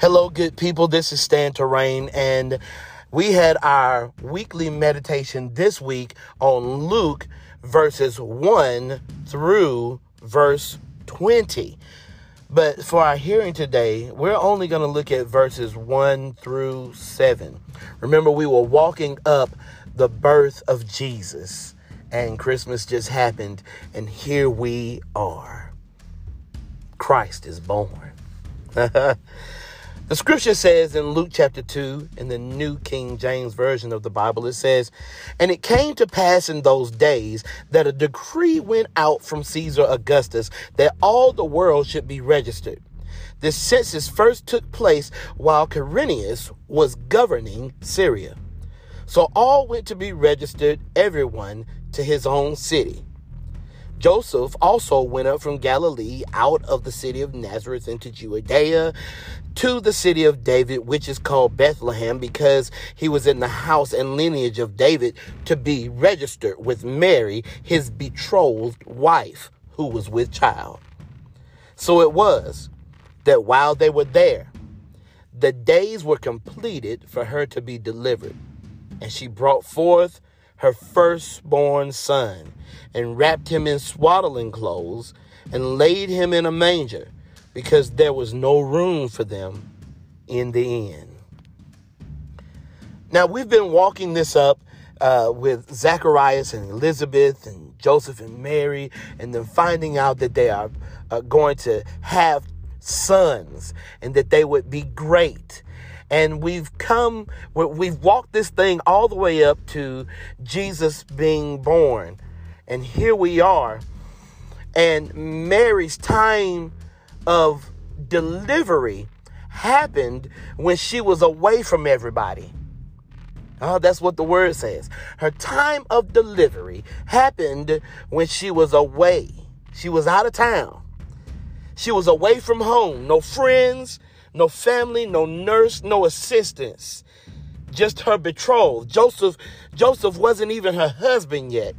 Hello, good people. This is Stan Terrain, and we had our weekly meditation this week on Luke verses 1 through verse 20. But for our hearing today, we're only going to look at verses 1 through 7. Remember, we were walking up the birth of Jesus, and Christmas just happened, and here we are. Christ is born. The scripture says in Luke chapter 2, in the New King James Version of the Bible, it says, And it came to pass in those days that a decree went out from Caesar Augustus that all the world should be registered. This census first took place while Quirinius was governing Syria. So all went to be registered, everyone to his own city. Joseph also went up from Galilee out of the city of Nazareth into Judea to the city of David, which is called Bethlehem, because he was in the house and lineage of David to be registered with Mary, his betrothed wife, who was with child. So it was that while they were there, the days were completed for her to be delivered. And she brought forth her firstborn son and wrapped him in swaddling clothes and laid him in a manger because there was no room for them in the inn. Now, we've been walking this up uh, with Zacharias and Elizabeth and Joseph and Mary, and then finding out that they are uh, going to have sons and that they would be great and we've come, we've walked this thing all the way up to Jesus being born. And here we are. And Mary's time of delivery happened when she was away from everybody. Oh, that's what the word says. Her time of delivery happened when she was away. She was out of town. She was away from home. No friends, no family, no nurse, no assistance. Just her betrothed. Joseph, Joseph wasn't even her husband yet.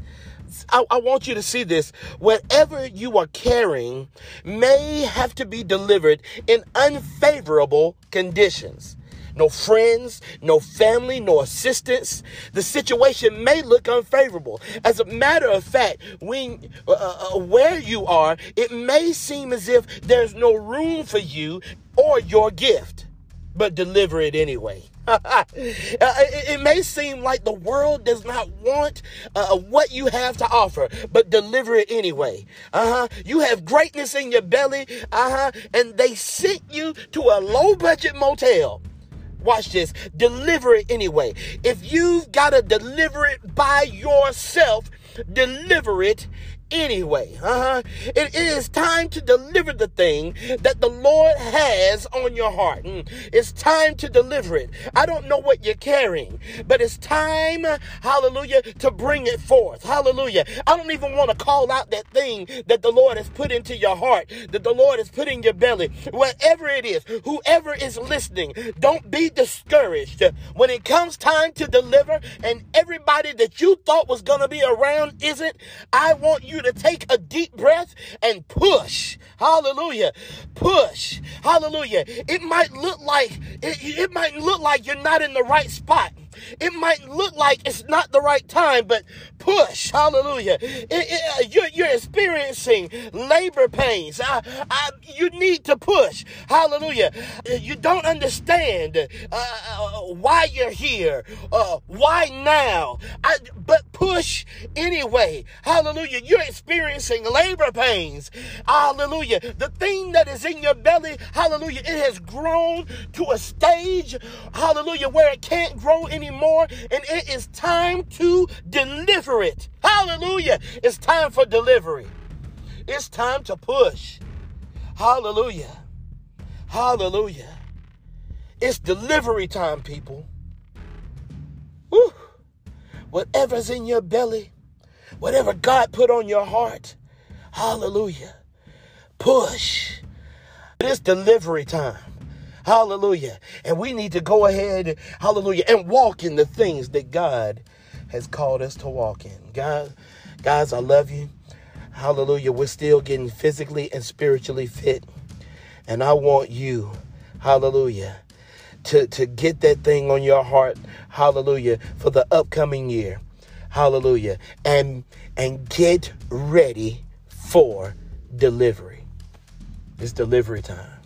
I, I, want you to see this. Whatever you are carrying may have to be delivered in unfavorable conditions no friends, no family, no assistance. The situation may look unfavorable. As a matter of fact, when uh, uh, where you are, it may seem as if there's no room for you or your gift, but deliver it anyway. uh, it, may seem like the world does not want uh, what you have to offer, but deliver it anyway. Uh huh. You have greatness in your belly. Uh huh. And they sent you to a low budget motel watch this, deliver it anyway. If you've got to deliver it by yourself, deliver it anyway. Uh-huh. It, is time to deliver the thing that the Lord has on your heart. Mm. It's time to deliver it. I don't know what you're carrying, but it's time, hallelujah, to bring it forth. Hallelujah. I don't even want to call out that thing that the Lord has put into your heart, that the Lord has put in your belly. Whatever it is, whoever is listening, don't be discouraged. When it comes time to deliver and everybody that you thought was going to be around isn't, I want you to take a deep breath and push. Hallelujah. Push. Hallelujah. It might look like it, it might look like you're not in the right spot. It might look like it's not the right time, but push. Hallelujah. It, it, uh, you're, you're, experiencing labor pains. I, I, you need to push. Hallelujah. Uh, you don't understand uh, uh, why you're here. Uh, why now? I, but push anyway. Hallelujah. You're experiencing labor pains. Hallelujah. The thing that is in your belly, hallelujah, it has grown to a stage, hallelujah, where it can't grow anymore anymore, and it is time to deliver it. Hallelujah. It's time for delivery. It's time to push. Hallelujah. Hallelujah. It's delivery time, people. Woo. Whatever's in your belly, whatever God put on your heart, hallelujah. Push. It's delivery time. Hallelujah. And we need to go ahead, hallelujah, and walk in the things that God has called us to walk in. God, guys, I love you. Hallelujah. We're still getting physically and spiritually fit. And I want you, Hallelujah. To, to get that thing on your heart, hallelujah, for the upcoming year. Hallelujah. And and get ready for delivery. It's delivery time.